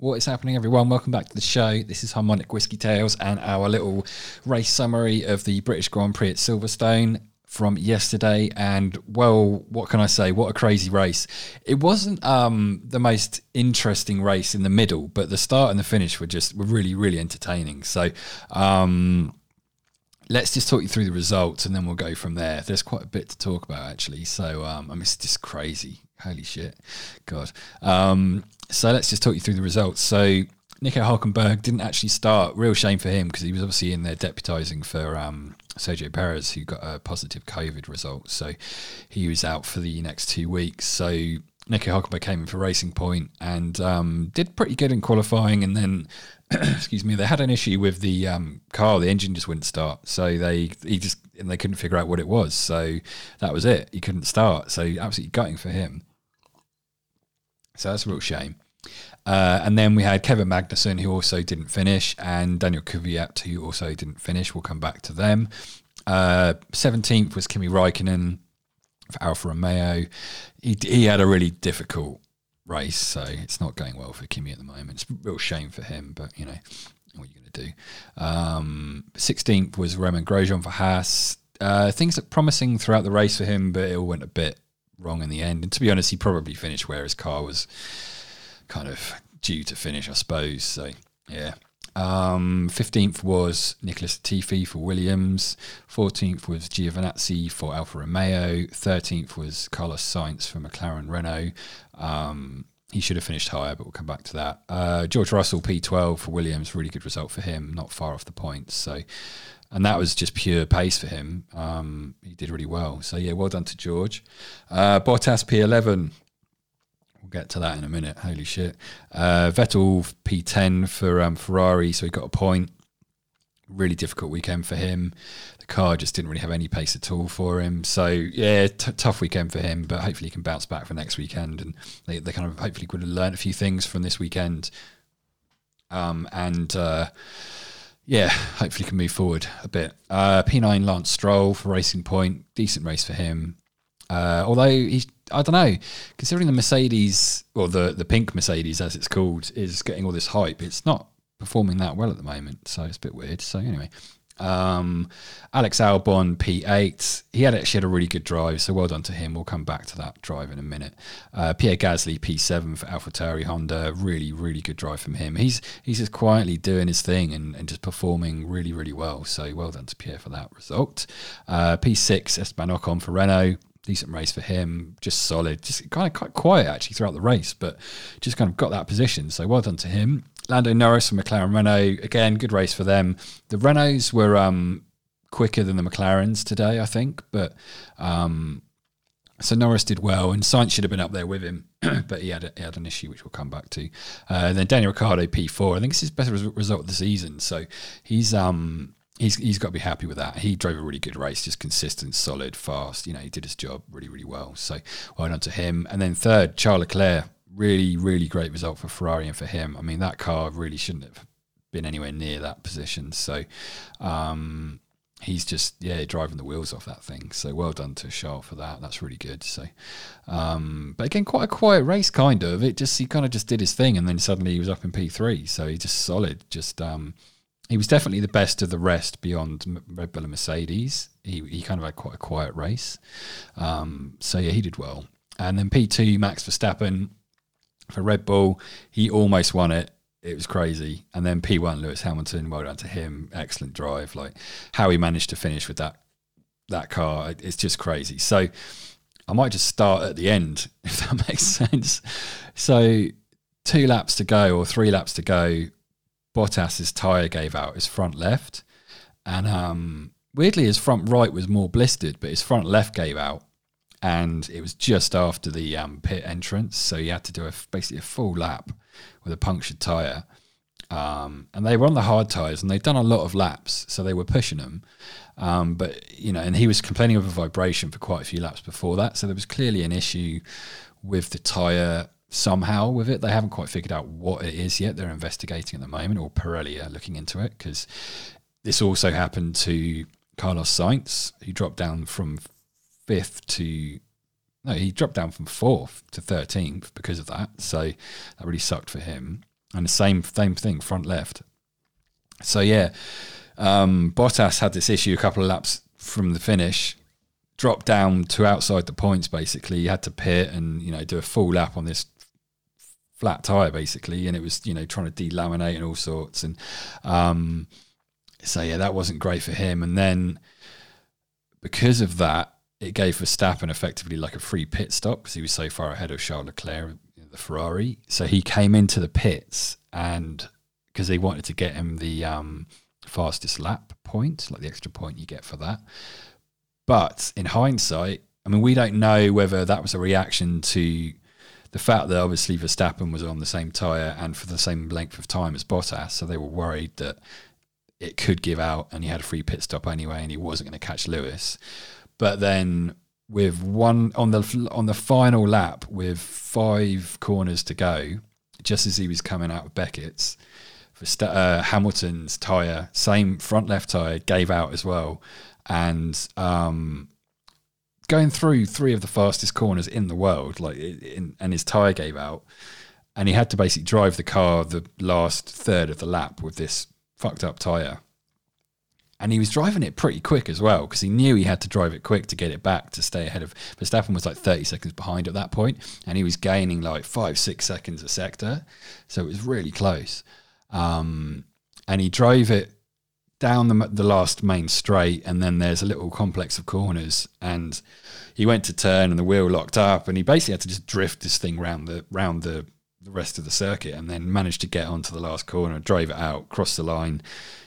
What is happening, everyone? Welcome back to the show. This is Harmonic Whiskey Tales and our little race summary of the British Grand Prix at Silverstone from yesterday. And well, what can I say? What a crazy race! It wasn't um, the most interesting race in the middle, but the start and the finish were just were really, really entertaining. So. Um, let's just talk you through the results and then we'll go from there. There's quite a bit to talk about actually. So um, I mean, it's just crazy. Holy shit, God. Um, so let's just talk you through the results. So Nico Hulkenberg didn't actually start. Real shame for him because he was obviously in there deputising for um, Sergio Perez, who got a positive COVID result. So he was out for the next two weeks. So Nico Hulkenberg came in for Racing Point and um, did pretty good in qualifying, and then excuse me, they had an issue with the um, car. The engine just wouldn't start, so they he just and they couldn't figure out what it was. So that was it. He couldn't start. So absolutely gutting for him. So that's a real shame. Uh, and then we had Kevin Magnussen, who also didn't finish, and Daniel Kvyat, who also didn't finish. We'll come back to them. Uh, 17th was Kimi Raikkonen for Alfa Romeo. He, he had a really difficult race, so it's not going well for Kimi at the moment. It's a real shame for him, but you know, what are you going to do? Um, 16th was Romain Grosjean for Haas. Uh, things looked promising throughout the race for him, but it all went a bit wrong in the end. And to be honest, he probably finished where his car was kind of due to finish, I suppose. So, yeah. Um, 15th was Nicholas Latifi for Williams. 14th was Giovinazzi for Alfa Romeo. 13th was Carlos Sainz for McLaren Renault. Um, he should have finished higher, but we'll come back to that. Uh, George Russell, P12 for Williams, really good result for him, not far off the points. So, and that was just pure pace for him. Um, he did really well. So yeah, well done to George. Uh, Bottas P11. Get to that in a minute. Holy shit. Uh, Vettel P10 for um, Ferrari, so he got a point. Really difficult weekend for him. The car just didn't really have any pace at all for him. So yeah, t- tough weekend for him. But hopefully he can bounce back for next weekend, and they, they kind of hopefully could have learned a few things from this weekend. Um, and uh, yeah, hopefully can move forward a bit. Uh, P9 Lance Stroll for Racing Point, decent race for him. Uh, although he's, I don't know, considering the Mercedes or the the pink Mercedes as it's called is getting all this hype, it's not performing that well at the moment. So it's a bit weird. So anyway, um, Alex Albon P8. He had actually had a really good drive, so well done to him. We'll come back to that drive in a minute. Uh, Pierre Gasly P7 for AlphaTauri Honda. Really, really good drive from him. He's he's just quietly doing his thing and, and just performing really, really well. So well done to Pierre for that result. Uh, P6 Esteban Ocon for Renault decent race for him, just solid, just kind of quite quiet actually throughout the race, but just kind of got that position. So well done to him. Lando Norris from McLaren Renault, again, good race for them. The Renaults were um, quicker than the McLarens today, I think, but um, so Norris did well, and Sainz should have been up there with him, but he had a, he had an issue which we'll come back to. Uh, then Daniel Ricciardo P4, I think it's his best result of the season, so he's um he's he's got to be happy with that. He drove a really good race, just consistent, solid, fast. You know, he did his job really, really well. So well done to him. And then third, Charles Leclerc, really, really great result for Ferrari and for him. I mean, that car really shouldn't have been anywhere near that position. So um, he's just yeah driving the wheels off that thing. So well done to Charles for that. That's really good. So, um, but again, quite a quiet race, kind of. It just he kind of just did his thing, and then suddenly he was up in P three. So he just solid, just. Um, he was definitely the best of the rest beyond Red Bull and Mercedes. He, he kind of had quite a quiet race. Um, so, yeah, he did well. And then P2, Max Verstappen for Red Bull. He almost won it. It was crazy. And then P1, Lewis Hamilton, well done to him. Excellent drive. Like how he managed to finish with that that car, it's just crazy. So, I might just start at the end, if that makes sense. So, two laps to go or three laps to go Bottas's tyre gave out his front left, and um, weirdly his front right was more blistered, but his front left gave out, and it was just after the um, pit entrance, so he had to do a, basically a full lap with a punctured tyre. Um, and they were on the hard tyres, and they'd done a lot of laps, so they were pushing them. Um, but you know, and he was complaining of a vibration for quite a few laps before that, so there was clearly an issue with the tyre somehow with it. They haven't quite figured out what it is yet. They're investigating at the moment, or Pirelli are looking into it because this also happened to Carlos Sainz, who dropped down from fifth to no, he dropped down from fourth to thirteenth because of that. So that really sucked for him. and the same same thing front left. So yeah, um, Bottas had this issue a couple of laps from the finish, dropped down to outside the points. Basically, he had to pit and you know do a full lap on this flat tire basically, and it was you know trying to delaminate and all sorts. And um, so yeah, that wasn't great for him. And then because of that, it gave Verstappen effectively like a free pit stop because he was so far ahead of Charles Leclerc, the Ferrari. So he came into the pits and because they wanted to get him the um, fastest lap point, like the extra point you get for that. But in hindsight, I mean, we don't know whether that was a reaction to the fact that obviously Verstappen was on the same tyre and for the same length of time as Bottas. So they were worried that it could give out and he had a free pit stop anyway and he wasn't going to catch Lewis. But then with one on the on the final lap with five corners to go, just as he was coming out of Becketts, uh, Hamilton's tire, same front left tire, gave out as well, and um, going through three of the fastest corners in the world, like in, and his tire gave out, and he had to basically drive the car the last third of the lap with this fucked up tire. And he was driving it pretty quick as well because he knew he had to drive it quick to get it back to stay ahead of Verstappen was like 30 seconds behind at that point and he was gaining like five, six seconds a sector. So it was really close. Um, and he drove it down the, the last main straight and then there's a little complex of corners and he went to turn and the wheel locked up and he basically had to just drift this thing round the round the the rest of the circuit and then managed to get onto the last corner, drove it out, crossed the line,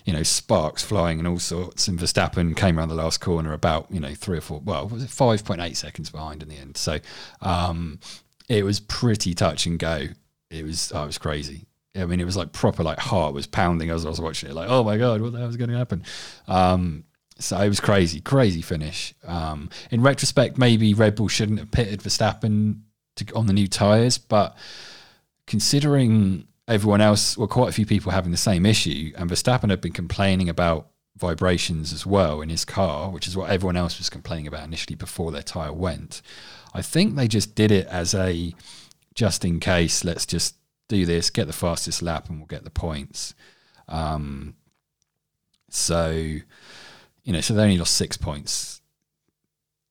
you know, sparks flying and all sorts. And Verstappen came around the last corner about, you know, three or four, well, was it 5.8 seconds behind in the end. So um, it was pretty touch and go. It was, oh, it was crazy. I mean, it was like proper, like heart was pounding as I was watching it, like, oh my God, what the hell is going to happen? Um, so it was crazy, crazy finish. Um, in retrospect, maybe Red Bull shouldn't have pitted Verstappen to, on the new tyres, but considering everyone else, well, quite a few people having the same issue, and Verstappen had been complaining about vibrations as well in his car, which is what everyone else was complaining about initially before their tyre went. I think they just did it as a just in case, let's just do this, get the fastest lap, and we'll get the points. Um, so, you know, so they only lost six points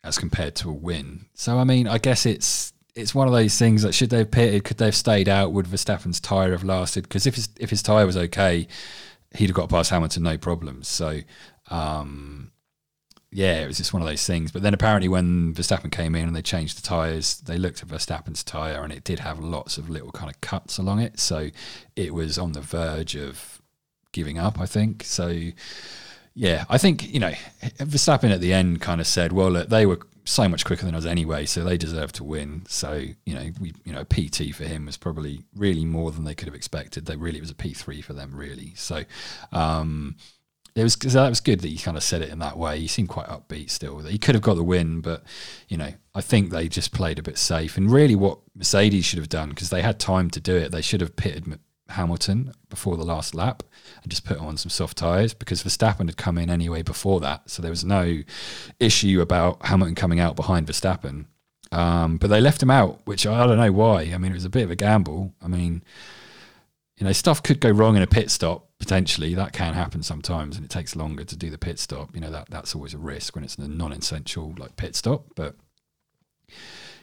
as compared to a win. So, I mean, I guess it's it's one of those things that should they have pitted, could they have stayed out? Would Verstappen's tyre have lasted? Because if his if his tyre was okay, he'd have got past Hamilton no problems. So, um, yeah, it was just one of those things. But then apparently, when Verstappen came in and they changed the tyres, they looked at Verstappen's tyre and it did have lots of little kind of cuts along it. So it was on the verge of giving up, I think. So. Yeah, I think you know Verstappen at the end kind of said, "Well, look, they were so much quicker than us anyway, so they deserve to win. So you know, we you know, P2 for him was probably really more than they could have expected. They really it was a P three for them, really. So um, it was that was good that he kind of said it in that way. He seemed quite upbeat still. He could have got the win, but you know, I think they just played a bit safe. And really, what Mercedes should have done because they had time to do it, they should have pitted Hamilton before the last lap and just put on some soft tyres because Verstappen had come in anyway before that. So there was no issue about Hamilton coming out behind Verstappen. Um, but they left him out, which I don't know why. I mean, it was a bit of a gamble. I mean, you know, stuff could go wrong in a pit stop potentially. That can happen sometimes, and it takes longer to do the pit stop. You know, that that's always a risk when it's a non-essential like pit stop. But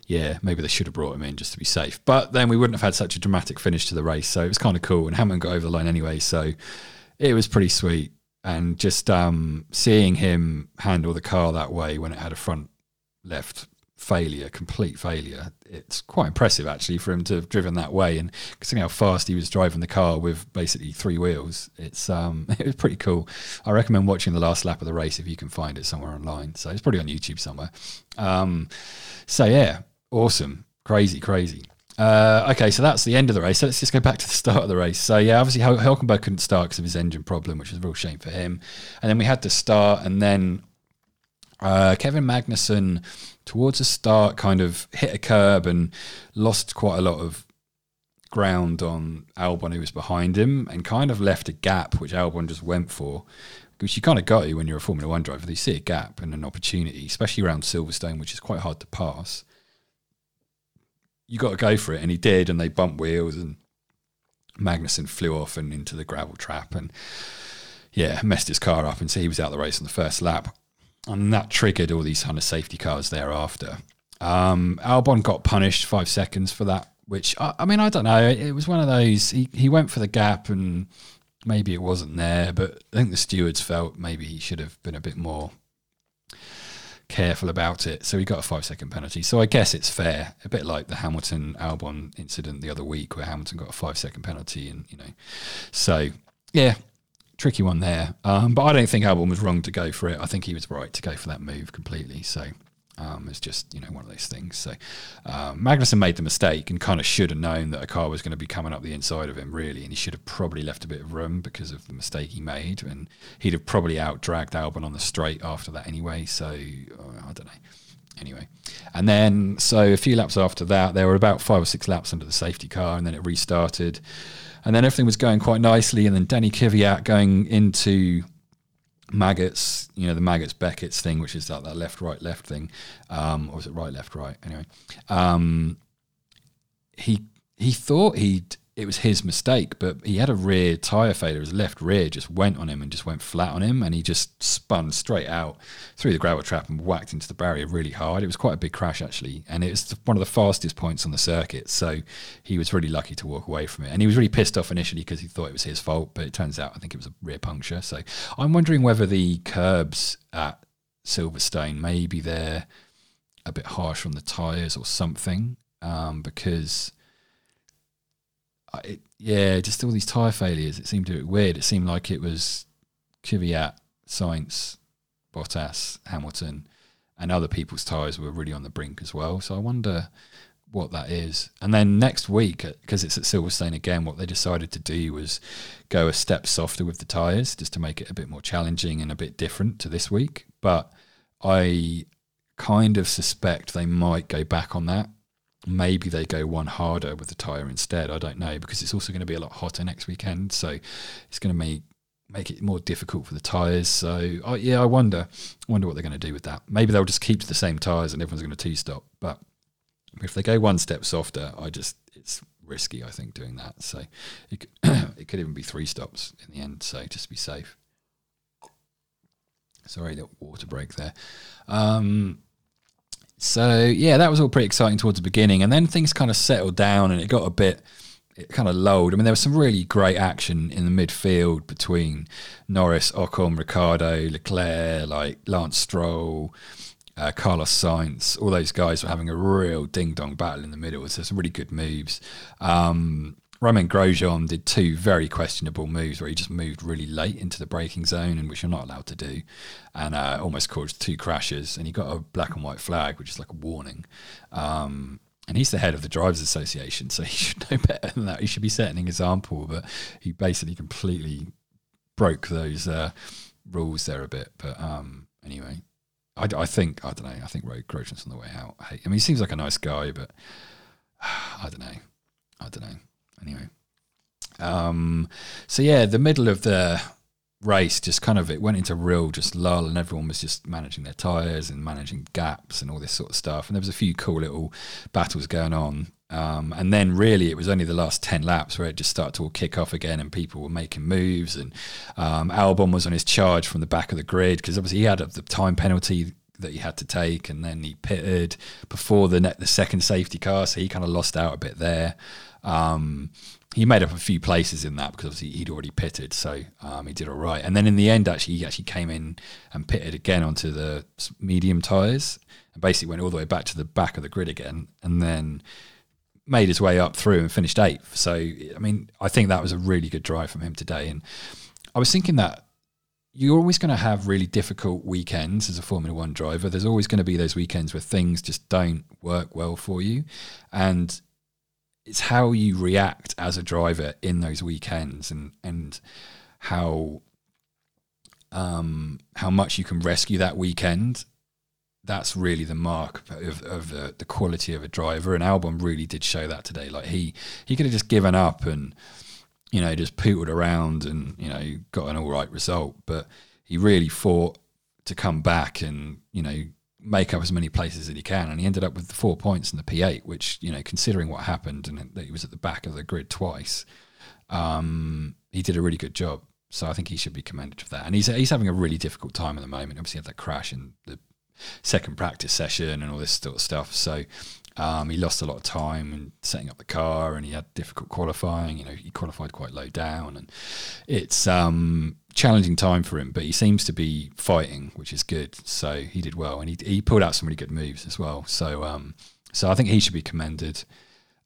yeah, maybe they should have brought him in just to be safe. But then we wouldn't have had such a dramatic finish to the race. So it was kind of cool. And Hamilton got over the line anyway. So it was pretty sweet. And just um, seeing him handle the car that way when it had a front left failure, complete failure, it's quite impressive actually for him to have driven that way. And seeing how fast he was driving the car with basically three wheels, it's um, it was pretty cool. I recommend watching the last lap of the race if you can find it somewhere online. So it's probably on YouTube somewhere. Um, so yeah, Awesome. Crazy, crazy. Uh, okay, so that's the end of the race. So let's just go back to the start of the race. So yeah, obviously Hulkenberg couldn't start because of his engine problem, which was a real shame for him. And then we had to start, and then uh, Kevin Magnussen towards the start kind of hit a curb and lost quite a lot of ground on Albon, who was behind him, and kind of left a gap which Albon just went for. Which you kind of got to when you're a Formula One driver. You see a gap and an opportunity, especially around Silverstone, which is quite hard to pass you got to go for it. And he did, and they bumped wheels and Magnussen flew off and into the gravel trap and yeah, messed his car up, and so he was out of the race on the first lap, and that triggered all these kind of safety cars thereafter. Um, Albon got punished five seconds for that, which I, I mean I don't know. It was one of those. He he went for the gap and maybe it wasn't there, but I think the stewards felt maybe he should have been a bit more careful about it. So he got a five second penalty. So I guess it's fair, a bit like the Hamilton Albon incident the other week where Hamilton got a five second penalty, and you know, so yeah, tricky one there. Um, but I don't think Albon was wrong to go for it. I think he was right to go for that move completely. So um, it's just you know one of those things. So um, Magnussen made the mistake and kind of should have known that a car was going to be coming up the inside of him really, and he should have probably left a bit of room because of the mistake he made, and he'd have probably out dragged Albon on the straight after that anyway. So uh, I don't know. Anyway, and then so a few laps after that, there were about five or six laps under the safety car, and then it restarted, and then everything was going quite nicely, and then Danny Kvyat going into Maggotts, you know, the Maggotts Becketts thing, which is like that left, right, left thing, um, or was it right, left, right? Anyway, um, he he thought he'd it was his mistake, but he had a rear tire failure. His left rear just went on him and just went flat on him, and he just spun straight out through the gravel trap and whacked into the barrier really hard. It was quite a big crash actually, and it was one of the fastest points on the circuit. So he was really lucky to walk away from it, and he was really pissed off initially because he thought it was his fault, but it turns out I think it was a rear puncture. So I'm wondering whether the curbs at Silverstone maybe they're a bit harsh on the tires or something, um, because it, yeah, just all these tire failures. It seemed a bit weird. It seemed like it was Kvyat, Sainz, Bottas, Hamilton, and other people's tires were really on the brink as well. So I wonder what that is. And then next week, uh, because it's at Silverstone again, what they decided to do was go a step softer with the tires, just to make it a bit more challenging and a bit different to this week. But I kind of suspect they might go back on that maybe they go one harder with the tire instead. I don't know because it's also going to be a lot hotter next weekend, so it's going to make make it more difficult for the tires. So yeah, I wonder wonder what they're going to do with that. Maybe they'll just keep to the same tires and everyone's going to two stop. But if they go one step softer, I just it's risky. I think doing that. So it could, it could even be three stops in the end. So just be safe. Sorry, that water break there. Um, so yeah, that was all pretty exciting towards the beginning, and then things kind of settled down, and it got a bit, it kind of lulled. I mean, there was some really great action in the midfield between Norris, Ocon, Ricciardo, Leclerc, like Lance Stroll, uh, Carlos Sainz. All those guys were having a real ding dong battle in the middle. So some really good moves. Um, Romain Grosjean did two very questionable moves where he just moved really late into the braking zone, and which you're not allowed to do, and uh, almost caused two crashes. And he got a black and white flag, which is like a warning. Um, and he's the head of the Drivers Association, so he should know better than that. He should be setting an example, but he basically completely broke those uh, rules there a bit. But um, anyway, I, I, think I don't know. I think Grosjean's on the way out. I mean, he seems like a nice guy, but I don't know. I don't know anyway. Um, so yeah, the middle of the race just kind of it went into real just lull and everyone was just managing their tires and managing gaps and all this sort of stuff. And there was a few cool little battles going on. Um, and then really it was only the last 10 laps where it just started to all kick off again and people were making moves. And um, Albon was on his charge from the back of the grid because obviously he had the time penalty that he had to take and then he pitted before the net, the second safety car. So he kind of lost out a bit there um, he made up a few places in that because obviously he'd already pitted, so um, he did all right. And then in the end, actually, he actually came in and pitted again onto the medium tyres and basically went all the way back to the back of the grid again, and then made his way up through and finished eighth. So I mean, I think that was a really good drive from him today. And I was thinking that you're always going to have really difficult weekends as a Formula One driver. There's always going to be those weekends where things just don't work well for you, and it's how you react as a driver in those weekends and and how um, how much you can rescue that weekend. That's really the mark of, of the, the quality of a driver. And Albon really did show that today. Like he he could have just given up and you know just pootled around and you know got an all right result, but he really fought to come back and you know make up as many places as he can, and he ended up with the four points in the P8, which you know, considering what happened and that he was at the back of the grid twice, um, he did a really good job. So I think he should be commended for that. And he's he's having a really difficult time at the moment. Obviously, had that crash in the second practice session and all this sort of stuff. So um, he lost a lot of time in setting up the car, and he had difficult qualifying. You know, he qualified quite low down, and it's um, challenging time for him. But he seems to be fighting, which is good. So he did well, and he he pulled out some really good moves as well. So um, so I think he should be commended.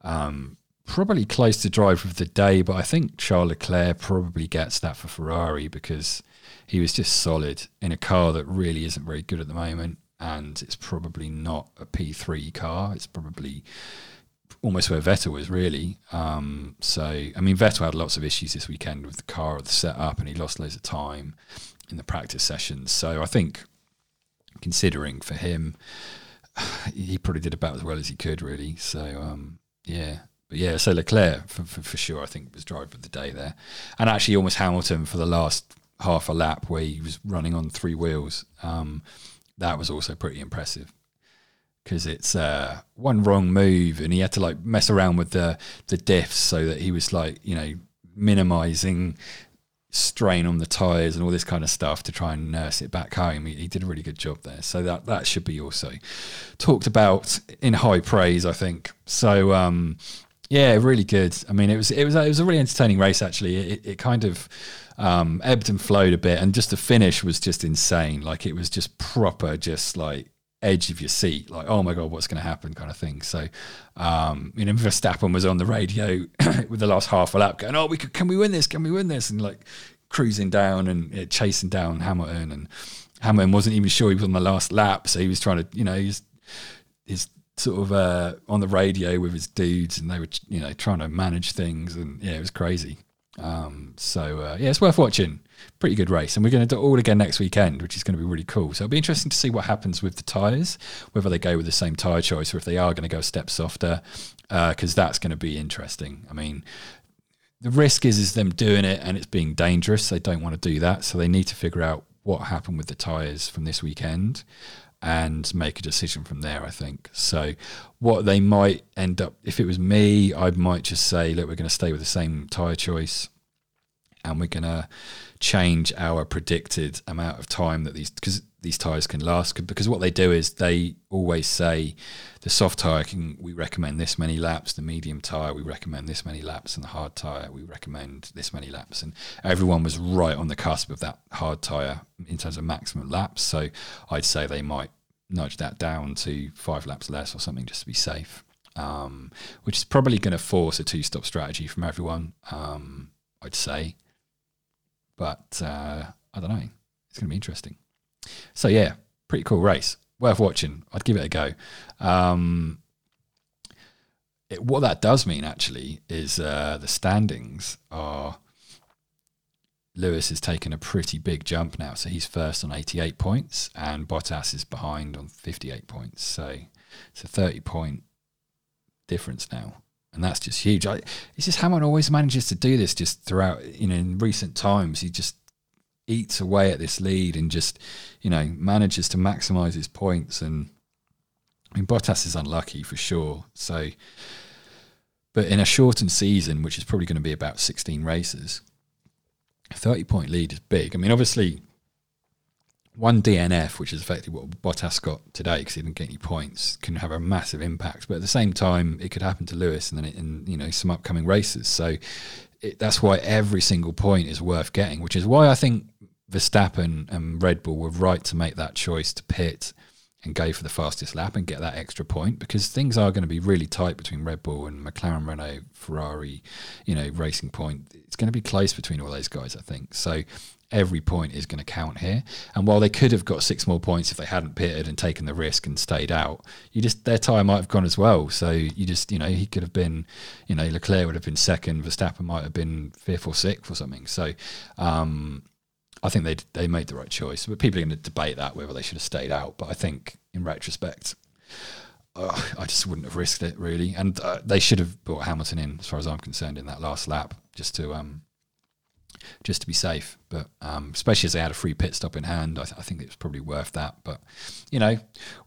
Um, probably close to driver of the day, but I think Charles Leclerc probably gets that for Ferrari because he was just solid in a car that really isn't very good at the moment, and it's probably not a P3 car. It's probably almost where Vettel was really. Um, so I mean, Vettel had lots of issues this weekend with the car, the setup, and he lost loads of time in the practice sessions. So I think, considering for him, he probably did about as well as he could, really. So um, yeah, but yeah, so Leclerc for, for, for, sure, I think was driver of the day there, and actually almost Hamilton for the last half a lap where he was running on three wheels. Um, that was also pretty impressive because it's uh, one wrong move and he had to like mess around with the the diffs so that he was like you know minimizing strain on the tires and all this kind of stuff to try and nurse it back home. He, he, did a really good job there. So that that should be also talked about in high praise, I think. So um, yeah, really good. I mean, it was it was it was a really entertaining race. Actually, it, it kind of um, ebbed and flowed a bit, and just the finish was just insane. Like it was just proper, just like edge of your seat, like oh my god, what's going to happen, kind of thing. So, um, you know, Verstappen was on the radio with the last half a lap, going, "Oh, we could, can we win this? Can we win this?" And like cruising down and uh, chasing down Hamilton, and Hamilton wasn't even sure he was on the last lap, so he was trying to, you know, he's his sort of uh, on the radio with his dudes, and they were you know trying to manage things, and yeah, it was crazy. Um, so uh, yeah, it's worth watching. Pretty good race, and we're going to do it all again next weekend, which is going to be really cool. So it'll be interesting to see what happens with the tyres, whether they go with the same tyre choice or if they are going to go a step softer, because uh, that's going to be interesting. I mean, the risk is is them doing it and it's being dangerous. They don't want to do that, so they need to figure out what happened with the tyres from this weekend and make a decision from there, I think. So, what they might end up, if it was me, I might just say, look, we're going to stay with the same tyre choice and we're going to change our predicted amount of time that these, because these tires can last. Because what they do is they always say the soft tire can, we recommend this many laps, the medium tire, we recommend this many laps, and the hard tire, we recommend this many laps. And everyone was right on the cusp of that hard tire in terms of maximum laps. So, I'd say they might nudge that down to five laps less or something just to be safe, um, which is probably going to force a two stop strategy from everyone, um, I'd say. But uh, I don't know. It's going to be interesting. So, yeah, pretty cool race. Worth watching. I'd give it a go. Um, it, what that does mean, actually, is uh, the standings are Lewis has taken a pretty big jump now. So he's first on 88 points, and Bottas is behind on 58 points. So it's a 30 point difference now. And that's just huge. I, it's just Hamilton always manages to do this just throughout, you know, in recent times. He just eats away at this lead and just, you know, manages to maximize his points. And I mean, Bottas is unlucky for sure. So, but in a shortened season, which is probably going to be about 16 races, a 30 point lead is big. I mean, obviously, one DNF, which is effectively what Bottas got today because he didn't get any points, can have a massive impact. But at the same time, it could happen to Lewis and then in you know some upcoming races. So it, that's why every single point is worth getting. Which is why I think Verstappen and Red Bull were right to make that choice to pit and go for the fastest lap and get that extra point because things are going to be really tight between Red Bull and McLaren, Renault, Ferrari, you know, Racing Point. It's going to be close between all those guys, I think. So every point is going to count here. And while they could have got six more points if they hadn't pitted and taken the risk and stayed out, you just their time might have gone as well. So you just you know he could have been, you know, Leclerc would have been second, Verstappen might have been fifth or sixth or something. So. Um, I think they they made the right choice. But people are going to debate that whether they should have stayed out. But I think in retrospect, uh, I just wouldn't have risked it really. And uh, they should have brought Hamilton in, as far as I'm concerned, in that last lap just to um, just to be safe. But um, especially as they had a free pit stop in hand, I, th- I, think it was probably worth that. But you know,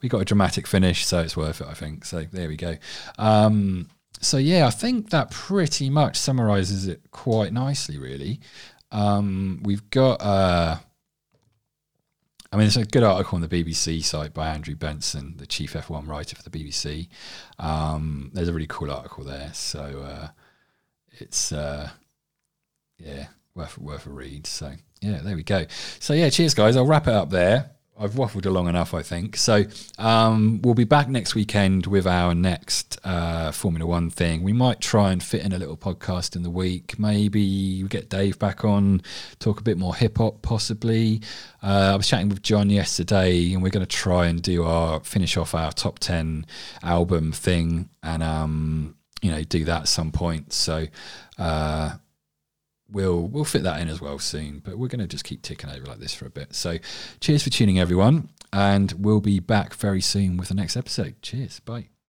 we got a dramatic finish, so it's worth it. I think. So there we go. Um, so yeah, I think that pretty much summarizes it quite nicely, really. Um, we've got, uh, I mean, it's a good article on the BBC site by Andrew Benson, the chief F1 writer for the BBC. Um, there's a really cool article there, so uh, it's uh, yeah worth worth a read. So yeah, there we go. So yeah, cheers guys. I'll wrap it up there. I've waffled along enough, I think. So um, we'll be back next weekend with our next uh, Formula One thing. We might try and fit in a little podcast in the week. Maybe we get Dave back on, talk a bit more hip hop, possibly. Uh, I was chatting with John yesterday, and we're going to try and do our finish off our top ten album thing, and um, you know, do that at some point. So. Uh, we'll we'll fit that in as well soon. But we're going to just keep ticking over like this for a bit. So, cheers for tuning, everyone, and we'll be back very soon with the next episode. Cheers, bye.